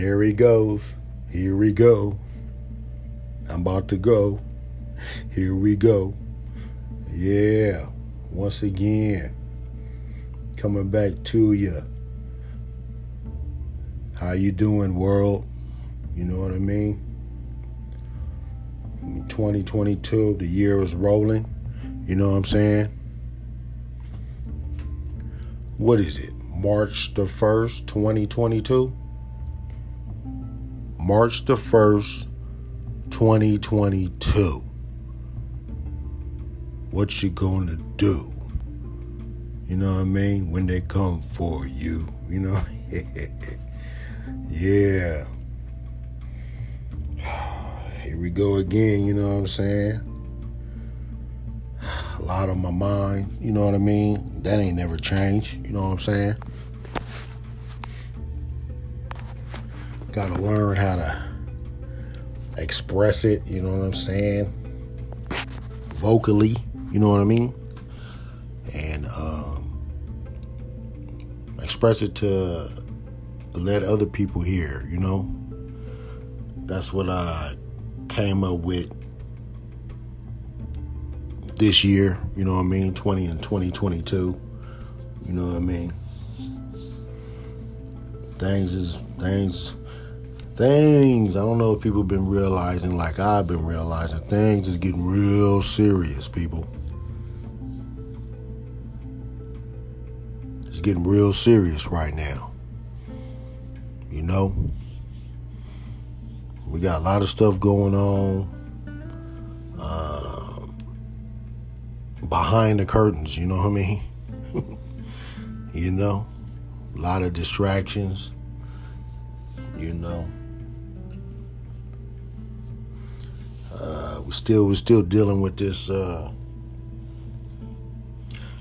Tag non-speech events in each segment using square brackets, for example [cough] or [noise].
There he goes. Here we go. I'm about to go. Here we go. Yeah. Once again, coming back to you. How you doing, world? You know what I mean? 2022, the year is rolling. You know what I'm saying? What is it? March the 1st, 2022? March the 1st, 2022. What you gonna do? You know what I mean? When they come for you, you know? [laughs] yeah. [sighs] Here we go again, you know what I'm saying? [sighs] A lot on my mind, you know what I mean? That ain't never changed, you know what I'm saying? Gotta learn how to express it, you know what I'm saying? Vocally, you know what I mean? And um, express it to let other people hear, you know? That's what I came up with this year, you know what I mean? 20 and 2022, you know what I mean? Things is, things things I don't know if people have been realizing like I've been realizing things is getting real serious, people. It's getting real serious right now. You know? We got a lot of stuff going on um, behind the curtains, you know what I mean? [laughs] you know? A lot of distractions, you know? We still we're still dealing with this. Uh,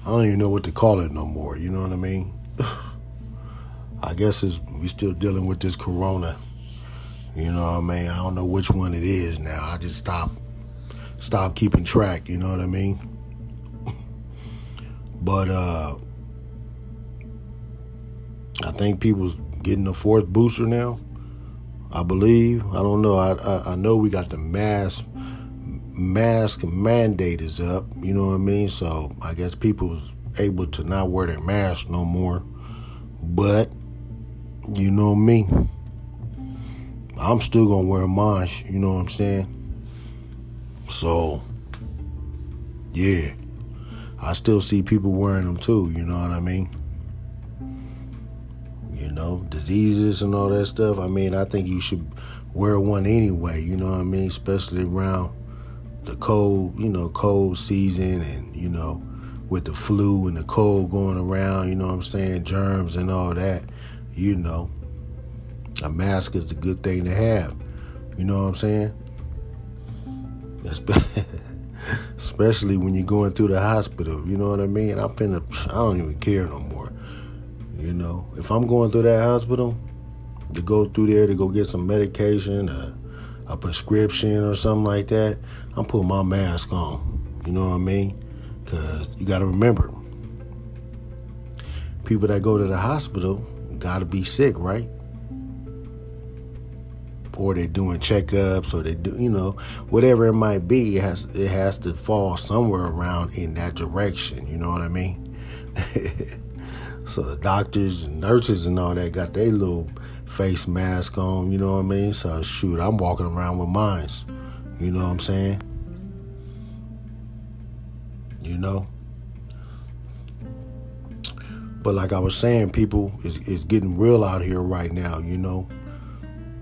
I don't even know what to call it no more. You know what I mean? [sighs] I guess it's we still dealing with this corona. You know what I mean? I don't know which one it is now. I just stop stop keeping track. You know what I mean? [laughs] but uh, I think people's getting the fourth booster now. I believe. I don't know. I, I, I know we got the mask mask mandate is up. You know what I mean? So I guess people's able to not wear their mask no more. But you know me. I'm still gonna wear mine. You know what I'm saying? So yeah, I still see people wearing them too. You know what I mean? you know, diseases and all that stuff. I mean, I think you should wear one anyway, you know what I mean? Especially around the cold, you know, cold season and, you know, with the flu and the cold going around, you know what I'm saying? Germs and all that, you know. A mask is a good thing to have. You know what I'm saying? [laughs] Especially when you're going through the hospital, you know what I mean? I'm finna, I don't even care no more. You know, if I'm going through that hospital to go through there to go get some medication, a, a prescription or something like that, I'm putting my mask on. You know what I mean? Because you got to remember, people that go to the hospital got to be sick, right? Or they're doing checkups, or they do, you know, whatever it might be. It has it has to fall somewhere around in that direction. You know what I mean? [laughs] So the doctors and nurses and all that got their little face mask on, you know what I mean? So shoot, I'm walking around with mines. You know what I'm saying? You know? But like I was saying, people is is getting real out here right now, you know.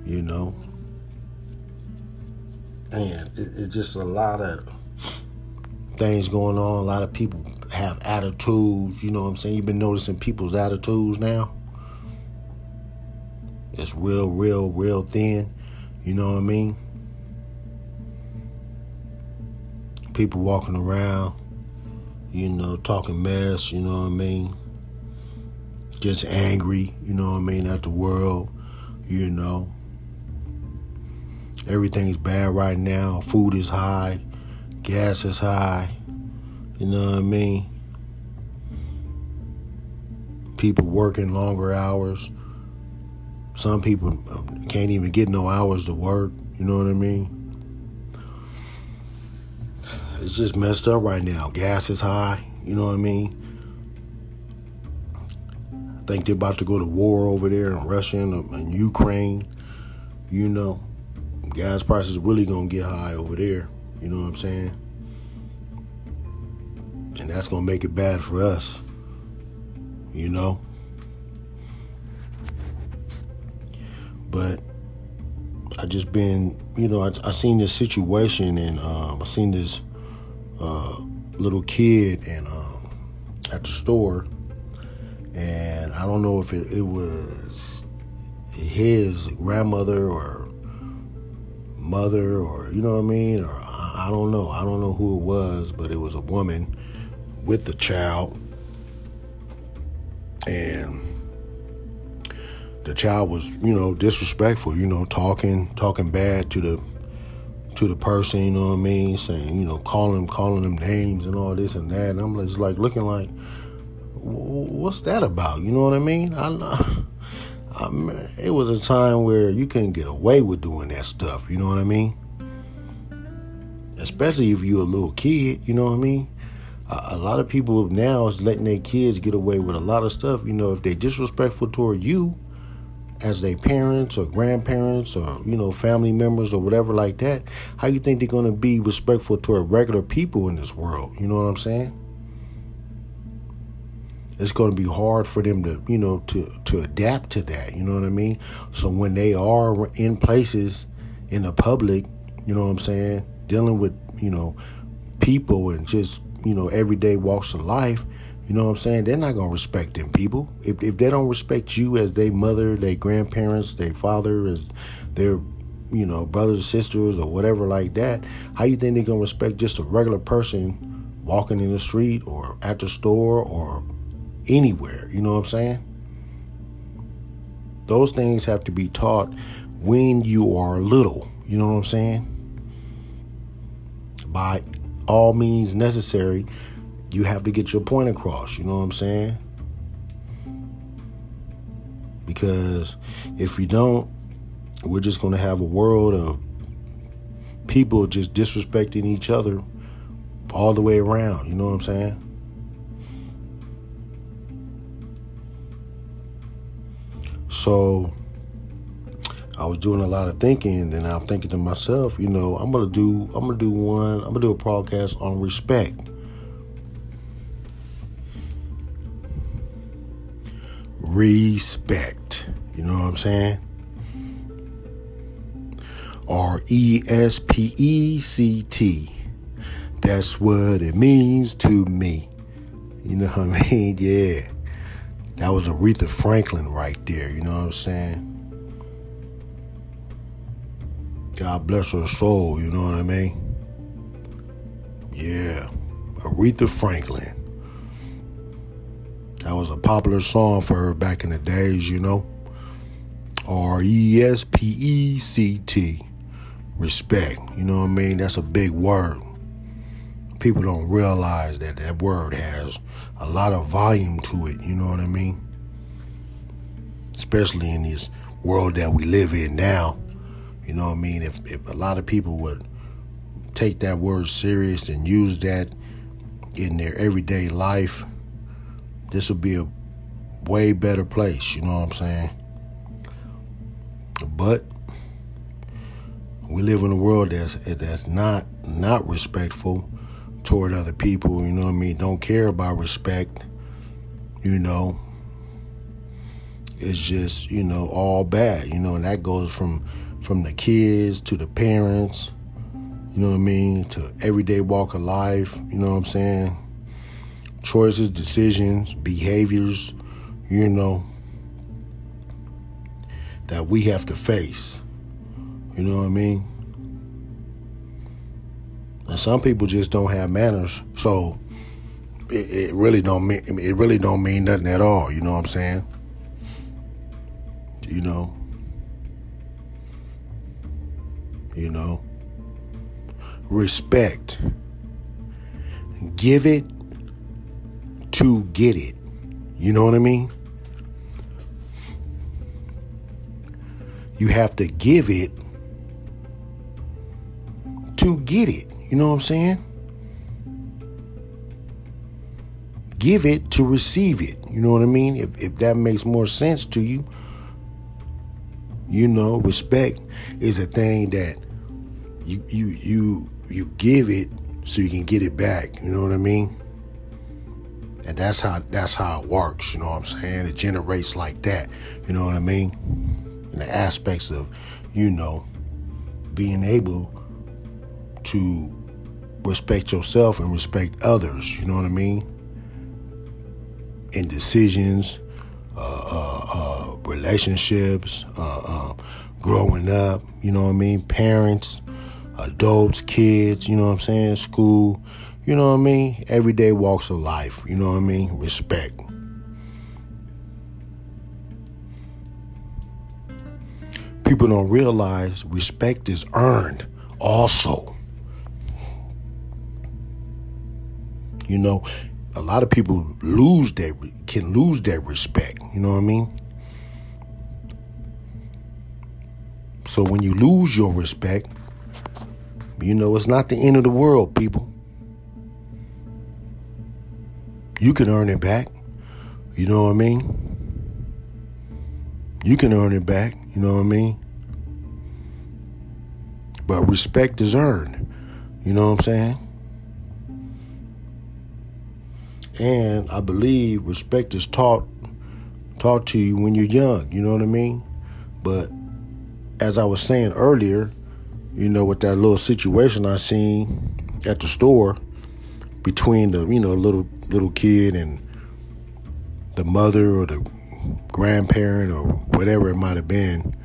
You know. Man, it, it's just a lot of things going on. A lot of people have attitudes. You know what I'm saying? You've been noticing people's attitudes now. It's real, real, real thin. You know what I mean? People walking around, you know, talking mess, you know what I mean? Just angry, you know what I mean, at the world, you know. Everything is bad right now. Food is high, gas is high, you know what I mean? People working longer hours. Some people um, can't even get no hours to work. You know what I mean? It's just messed up right now. Gas is high. You know what I mean? I think they're about to go to war over there in Russia and, and Ukraine. You know, gas prices really gonna get high over there. You know what I'm saying? And that's gonna make it bad for us. You know? But I just been, you know, I, I seen this situation and um, I seen this uh, little kid and um, at the store, and I don't know if it, it was his grandmother or mother or you know what I mean, or I, I don't know. I don't know who it was, but it was a woman with the child, and the child was, you know, disrespectful, you know, talking talking bad to the to the person, you know what I mean, saying, you know, calling calling them names and all this and that. And I'm just like looking like, what's that about? You know what I mean? I, [laughs] I it was a time where you couldn't get away with doing that stuff. You know what I mean? Especially if you're a little kid. You know what I mean? A, lot of people now is letting their kids get away with a lot of stuff. You know, if they're disrespectful toward you, as their parents or grandparents or you know family members or whatever like that how you think they're going to be respectful toward regular people in this world? You know what i'm saying? It's going to be hard for them to you know to to adapt to that you know what i mean? So when they are in places in the public you know what i'm saying dealing with you know people and just you know everyday walks of life you know what I'm saying? They're not gonna respect them people. If if they don't respect you as their mother, their grandparents, their father, as their you know brothers, sisters, or whatever like that, how you think they're gonna respect just a regular person walking in the street or at the store or anywhere? You know what I'm saying? Those things have to be taught when you are little. You know what I'm saying? By all means necessary you have to get your point across. You know what I'm saying? Because if you don't, we're just going to have a world of people just disrespecting each other all the way around. You know what I'm saying? So I was doing a lot of thinking, and I'm thinking to myself, you know, I'm gonna do, I'm gonna do one, I'm gonna do a podcast on respect. Respect. You know what I'm saying? R E S P E C T. That's what it means to me. You know what I mean? [laughs] Yeah. That was Aretha Franklin right there. You know what I'm saying? God bless her soul. You know what I mean? Yeah. Aretha Franklin. That was a popular song for her back in the days, you know. R E S P E C T. Respect. You know what I mean? That's a big word. People don't realize that that word has a lot of volume to it. You know what I mean? Especially in this world that we live in now. You know what I mean? If, if a lot of people would take that word serious and use that in their everyday life, this would be a way better place, you know what I'm saying? But we live in a world that's that's not not respectful toward other people, you know what I mean? Don't care about respect, you know. It's just, you know, all bad, you know, and that goes from from the kids to the parents, you know what I mean, to everyday walk of life, you know what I'm saying? Choices, decisions, behaviors, you know, that we have to face. You know what I mean? And some people just don't have manners, so it, it really don't mean it really don't mean nothing at all. You know what I'm saying? You know. You know. Respect. Give it to get it. You know what I mean? you have to give it to get it. You know what I'm saying? Give it to receive it. You know what I mean? If, if that makes more sense to you, you know, respect is a thing that you you you you give it so you can get it back. You know what I mean? And that's how that's how it works, you know what I'm saying? It generates like that. You know what I mean? And the aspects of, you know, being able to respect yourself and respect others, you know what I mean? In decisions, uh, uh, uh, relationships, uh, uh, growing up, you know what I mean? Parents, adults, kids, you know what I'm saying? School, you know what I mean? Everyday walks of life, you know what I mean? Respect. People don't realize respect is earned also. You know, a lot of people lose their can lose their respect, you know what I mean? So when you lose your respect, you know it's not the end of the world, people. You can earn it back. You know what I mean? You can earn it back. You know what I mean? But respect is earned. You know what I'm saying? And I believe respect is taught taught to you when you're young, you know what I mean? But as I was saying earlier, you know, with that little situation I seen at the store between the, you know, little little kid and the mother or the grandparent or whatever it might have been,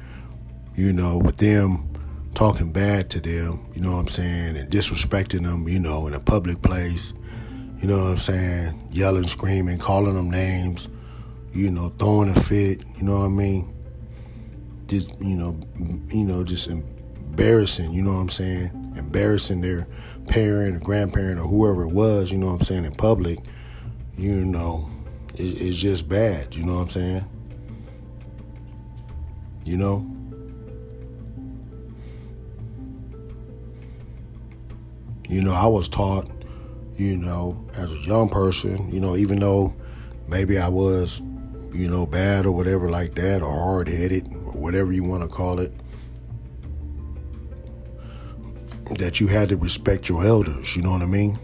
you know, with them talking bad to them, you know what I'm saying, and disrespecting them, you know, in a public place, you know what I'm saying, yelling, screaming, calling them names, you know, throwing a fit, you know what I mean? Just, you know, you know, just embarrassing, you know what I'm saying? Embarrassing their parent or grandparent or whoever it was, you know what I'm saying, in public, you know, it, it's just bad, you know what I'm saying? You know? You know, I was taught, you know, as a young person, you know, even though maybe I was, you know, bad or whatever like that, or hard headed, or whatever you want to call it, that you had to respect your elders, you know what I mean?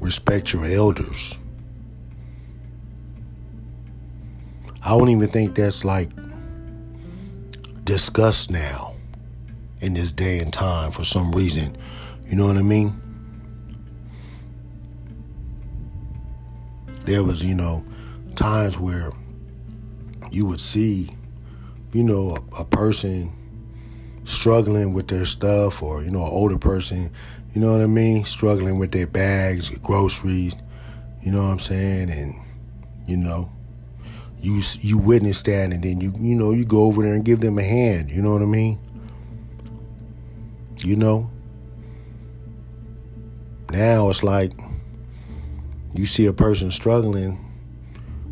Respect your elders. I don't even think that's like discussed now in this day and time for some reason. You know what I mean? There was, you know, times where you would see you know, a, a person struggling with their stuff or, you know, an older person, you know what I mean, struggling with their bags, groceries, you know what I'm saying? And, you know, you you witness that and then you you know, you go over there and give them a hand, you know what I mean? You know? Now it's like you see a person struggling,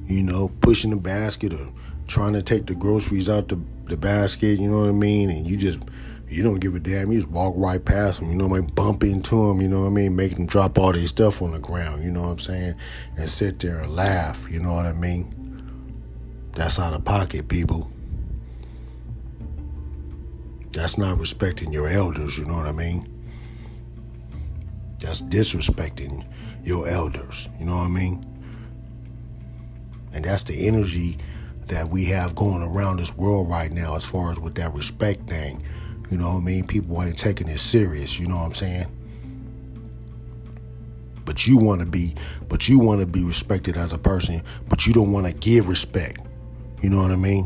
you know, pushing a basket or trying to take the groceries out the, the basket, you know what I mean? And you just, you don't give a damn. You just walk right past them, you know what I mean? Bump into them, you know what I mean? Make them drop all their stuff on the ground, you know what I'm saying? And sit there and laugh, you know what I mean? That's out of pocket, people. That's not respecting your elders, you know what I mean? That's disrespecting your elders, you know what I mean? And that's the energy that we have going around this world right now as far as with that respect thing. You know what I mean? People ain't taking it serious, you know what I'm saying? But you want to be but you want to be respected as a person, but you don't want to give respect. You know what I mean?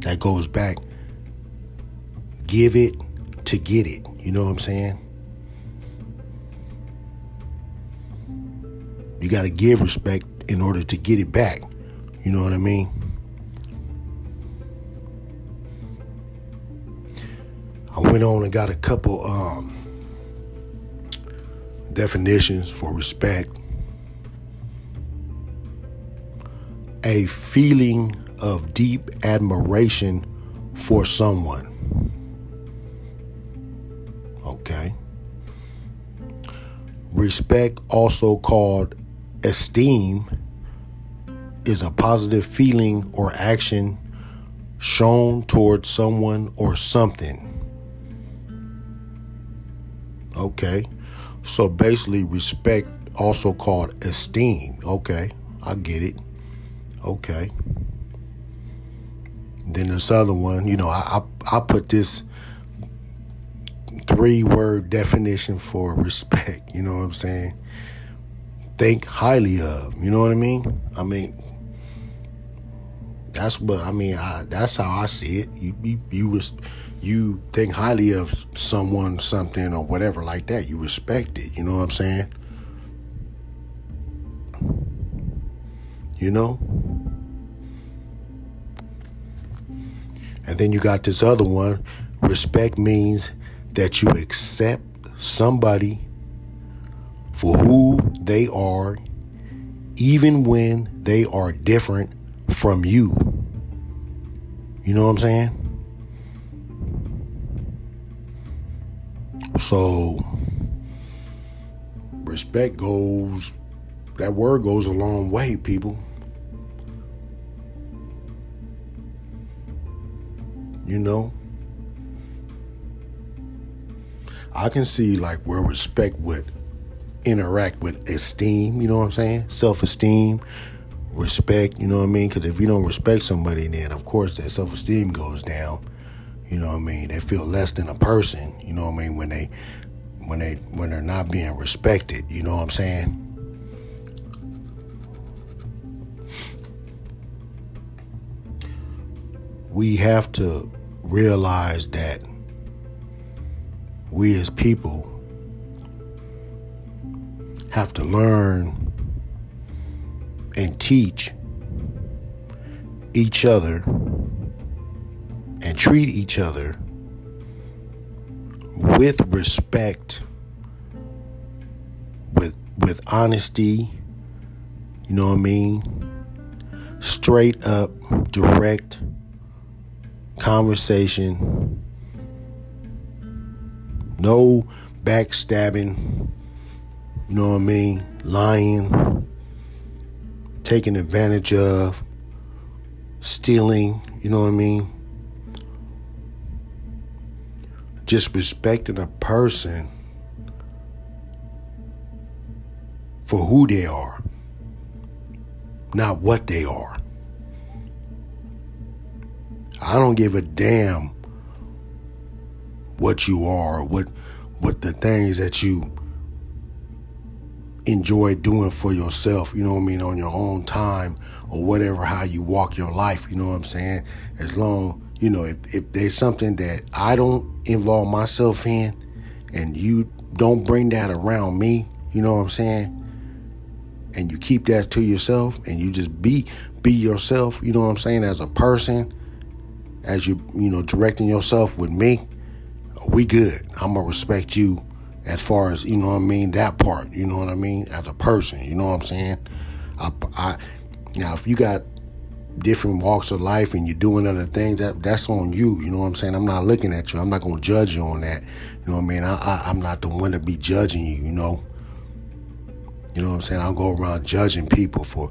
That goes back give it to get it. You know what I'm saying? You got to give respect in order to get it back. You know what I mean? I went on and got a couple um, definitions for respect. A feeling of deep admiration for someone. Okay. Respect, also called esteem, is a positive feeling or action shown towards someone or something. Okay. So basically, respect, also called esteem. Okay. I get it. Okay. Then this other one, you know, I, I, I put this three word definition for respect. You know what I'm saying? Think highly of. You know what I mean? I mean, that's what I mean. I, that's how I see it. You, you you was you think highly of someone, something, or whatever like that. You respect it. You know what I'm saying? You know. And then you got this other one. Respect means that you accept somebody for who they are, even when they are different from you. You know what I'm saying? So, respect goes, that word goes a long way, people. You know? I can see like where respect would interact with esteem, you know what I'm saying? Self esteem, respect, you know what I mean? Because if you don't respect somebody, then of course that self esteem goes down. You know what I mean? They feel less than a person, you know what I mean, when they when they when they're not being respected, you know what I'm saying? We have to realize that we as people have to learn and teach each other and treat each other with respect with with honesty you know what I mean? Straight up direct conversation. No backstabbing, you know what I mean? Lying, taking advantage of, stealing, you know what I mean? Just respecting a person for who they are, not what they are. I don't give a damn what you are, what what the things that you enjoy doing for yourself, you know what I mean, on your own time or whatever, how you walk your life, you know what I'm saying? As long, you know, if, if there's something that I don't involve myself in and you don't bring that around me, you know what I'm saying? And you keep that to yourself and you just be be yourself, you know what I'm saying, as a person, as you, you know, directing yourself with me, we good. I'm gonna respect you as far as you know what I mean. That part, you know what I mean, as a person. You know what I'm saying. I, I now if you got different walks of life and you're doing other things, that that's on you. You know what I'm saying. I'm not looking at you. I'm not gonna judge you on that. You know what I mean. I, I I'm not the one to be judging you. You know. You know what I'm saying. I'll go around judging people for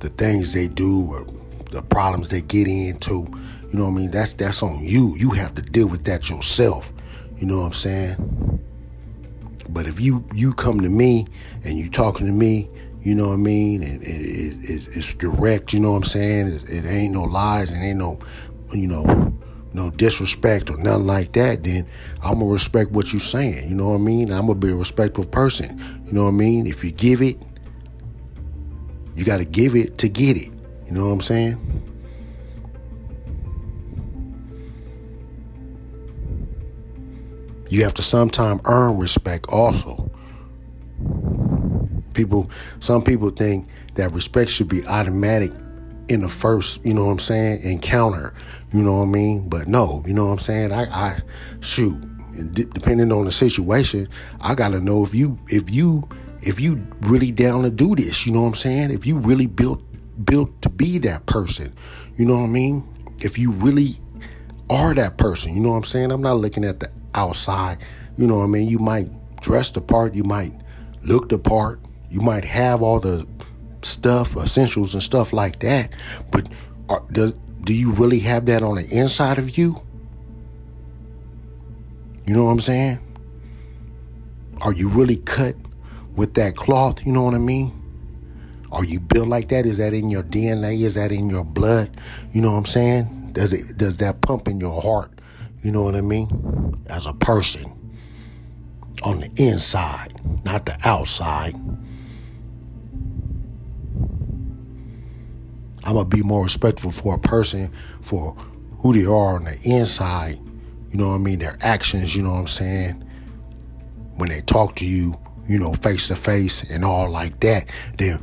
the things they do or the problems they get into. You know what I mean? That's that's on you. You have to deal with that yourself. You know what I'm saying? But if you you come to me and you talking to me, you know what I mean, and it, it, it, it's direct. You know what I'm saying? It, ain't no lies and ain't no, you know, no disrespect or nothing like that. Then I'm gonna respect what you're saying. You know what I mean? I'm gonna be a respectful person. You know what I mean? If you give it, you got to give it to get it. You know what I'm saying? You have to sometime earn respect also. People, some people think that respect should be automatic in the first, you know what I'm saying, encounter. You know what I mean? But no, you know what I'm saying? I, I shoot. D- depending on the situation, I gotta know if you, if you, if you really down to do this. You know what I'm saying? If you really built built to be that person? You know what I mean? If you really are that person, you know what I'm saying? I'm not looking at the outside. You know what I mean? You might dress the part, you might look the part, you might have all the stuff, essentials and stuff like that, but are, does do you really have that on the inside of you? You know what I'm saying? Are you really cut with that cloth? You know what I mean? Are you built like that? Is that in your DNA? Is that in your blood? You know what I'm saying? Does it does that pump in your heart? You know what I mean? As a person on the inside, not the outside. I'm gonna be more respectful for a person for who they are on the inside. You know what I mean? Their actions, you know what I'm saying? When they talk to you, you know, face to face and all like that, then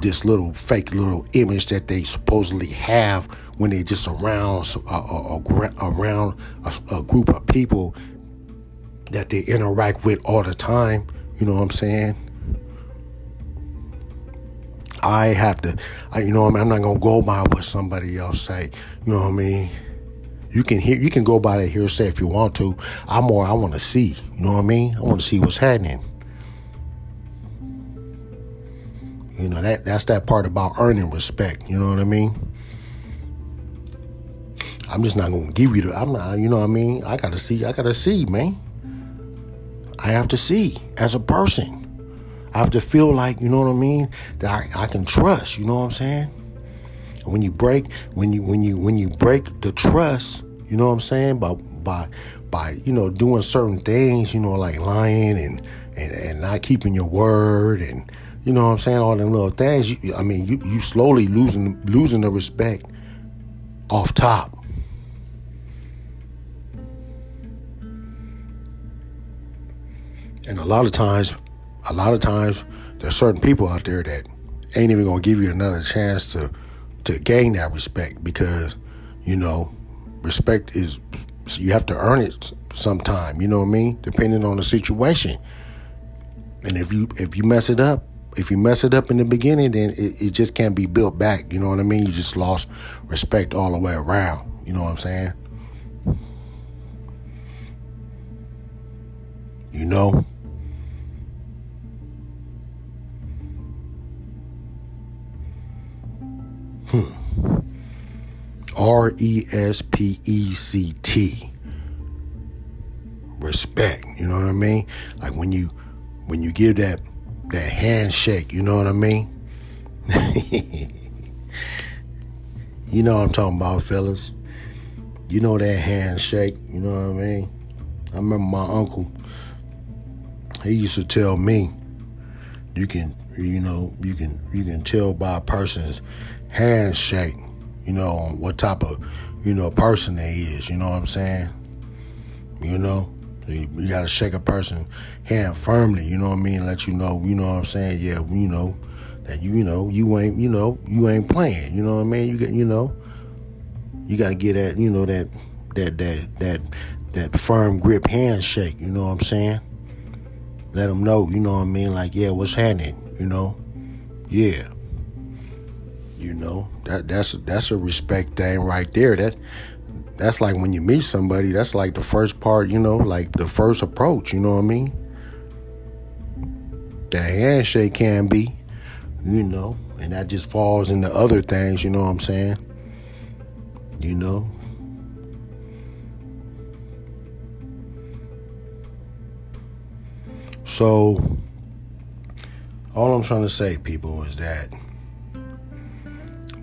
this little fake little image that they supposedly have when they're just around a, a, a around a, a group of people that they interact with all the time. You know what I'm saying? I have to, I, you know, I mean, I'm not gonna go by what somebody else say. You know what I mean? You can hear, you can go by the hearsay if you want to. I'm more, I want to see. You know what I mean? I want to see what's happening. You know that that's that part about earning respect. You know what I mean? I'm just not gonna give you the. I'm not. You know what I mean? I gotta see. I gotta see, man. I have to see as a person. I have to feel like, you know what I mean, that I, I can trust, you know what I'm saying? When you break, when you when you when you break the trust, you know what I'm saying, by by by, you know, doing certain things, you know, like lying and and, and not keeping your word and you know what I'm saying, all them little things. You, I mean, you you slowly losing losing the respect off top. And a lot of times a lot of times there's certain people out there that ain't even gonna give you another chance to to gain that respect because you know respect is you have to earn it sometime you know what i mean depending on the situation and if you if you mess it up if you mess it up in the beginning then it, it just can't be built back you know what i mean you just lost respect all the way around you know what i'm saying you know Hmm. R E S P E C T. Respect. You know what I mean? Like when you when you give that that handshake, you know what I mean? [laughs] you know what I'm talking about, fellas. You know that handshake, you know what I mean? I remember my uncle, he used to tell me, you can you know, you can you can tell by a person's handshake, you know, what type of, you know, person they is, you know what I'm saying? You know, you, you got to shake a person hand firmly, you know what I mean? Let you know, you know what I'm saying? Yeah, you know, that you, you know, you ain't, you know, you ain't playing, you know what I mean? You get, you know, you got to get that, you know, that, that, that, that, that firm grip handshake, you know what I'm saying? Let them know, you know what I mean? Like, yeah, what's happening, you know? Yeah. You know, that that's that's a respect thing right there. That that's like when you meet somebody, that's like the first part, you know, like the first approach, you know what I mean? That handshake can be, you know, and that just falls into other things, you know what I'm saying? You know? So, all I'm trying to say, people, is that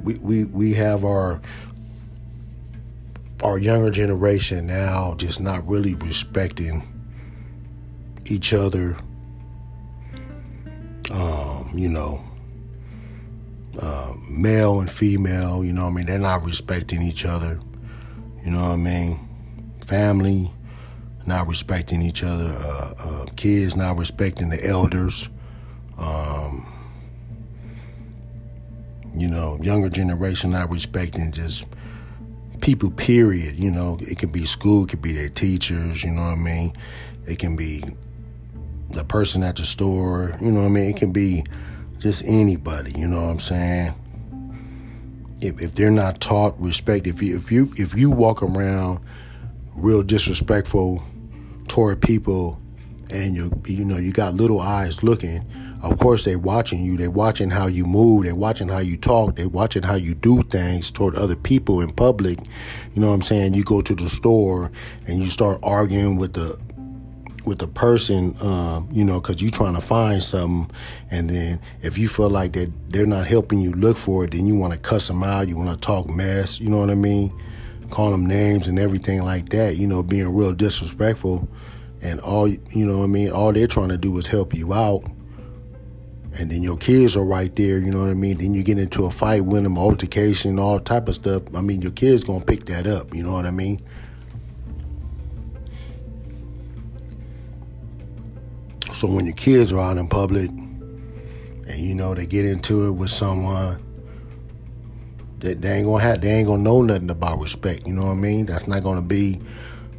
we, we, we have our our younger generation now just not really respecting each other. Um, you know, uh, male and female, you know I mean? They're not respecting each other. You know what I mean? Family not respecting each other. Uh, uh, kids not respecting the elders. Um, you know, younger generation not respecting just people, period. You know, it could be school, it could be their teachers, you know what I mean? It can be the person at the store, you know what I mean? It can be just anybody, you know what I'm saying? if, if they're not taught respect, if you if you if you walk around real disrespectful toward people and you you know you got little eyes looking of course they're watching you. They're watching how you move. They're watching how you talk. They're watching how you do things toward other people in public. You know what i'm saying? You go to the store and you start arguing with the with the person um, you know because you're trying to find something. And then if you feel like that they're not helping you look for it then you want to cuss them out. You want to talk mess. You know what i mean? Call them names and everything like that. You know being real disrespectful. And all you know what I mean? All they're trying to do is help you out and then your kids are right there you know what I mean? Then you get into a fight with them altercation all type of stuff. I mean your kids gonna pick that up you know what I mean? So when your kids are out in public and you know they get into it with someone that they ain't gonna have they ain't gonna know nothing about respect you know what I mean? That's not gonna be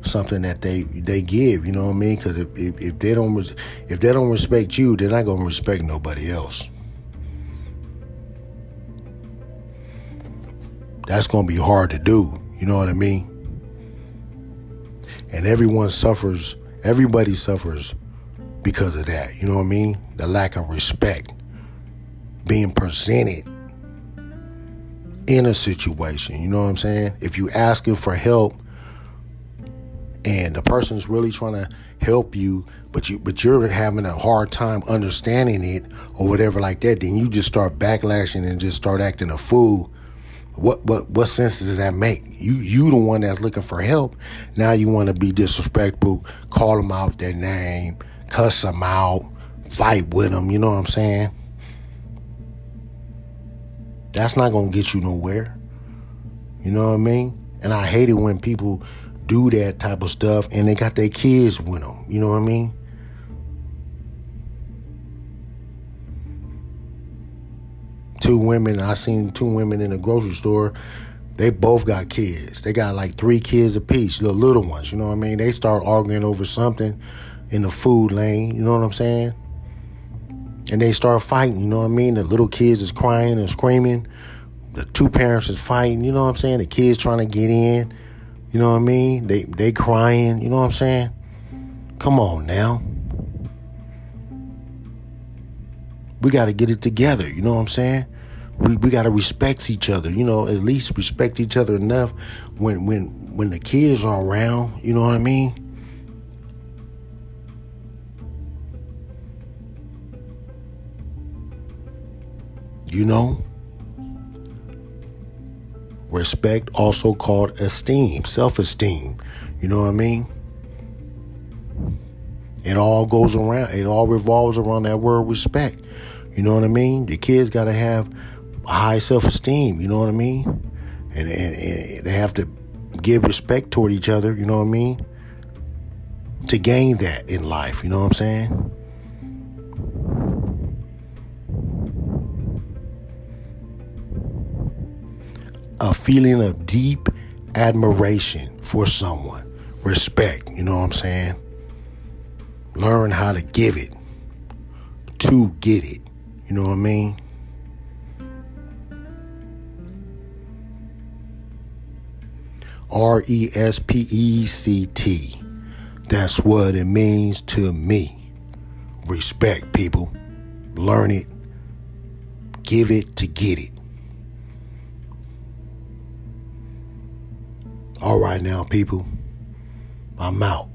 something that they they give. You know what I mean? Because if, if, if they don't if they don't respect you, they're not gonna respect nobody else. That's gonna be hard to do. You know what I mean? And everyone suffers. Everybody suffers because of that. You know what I mean? The lack of respect being presented in a situation. You know what I'm saying? If you asking for help and the person's really trying to help you but you but you're having a hard time understanding it or whatever like that then you just start backlashing and just start acting a fool. What what what sense does that make? You you the one that's looking for help. Now you want to be disrespectful call them out their name cuss them out fight with them you know what i'm saying? That's not gonna get you nowhere. You know what i mean? And i hate it when people do that type of stuff and they got their kids with them. You know what I mean? Two women, I seen two women in the grocery store. They both got kids. They got like three kids apiece, little little ones. You know what I mean? They start arguing over something in the food lane. You know what I'm saying? And they start fighting. You know what I mean? The little kids is crying and screaming. The two parents is fighting. You know what I'm saying? The kids trying to get in. You know what I mean? They they crying, you know what I'm saying? Come on now. We got to get it together, you know what I'm saying? We we got to respect each other, you know, at least respect each other enough when when when the kids are around, you know what I mean? You know? Respect, also called esteem, self esteem. You know what I mean? It all goes around, it all revolves around that word respect. You know what I mean? The kids got to have high self esteem. You know what I mean? And, and, and they have to give respect toward each other. You know what I mean? To gain that in life. You know what I'm saying? Feeling of deep admiration for someone, respect, you know what I'm saying? Learn how to give it to get it, you know what I mean? R E S P E C T. That's what it means to me. Respect people. Learn it. Give it to get it. All right, now, people, I'm out.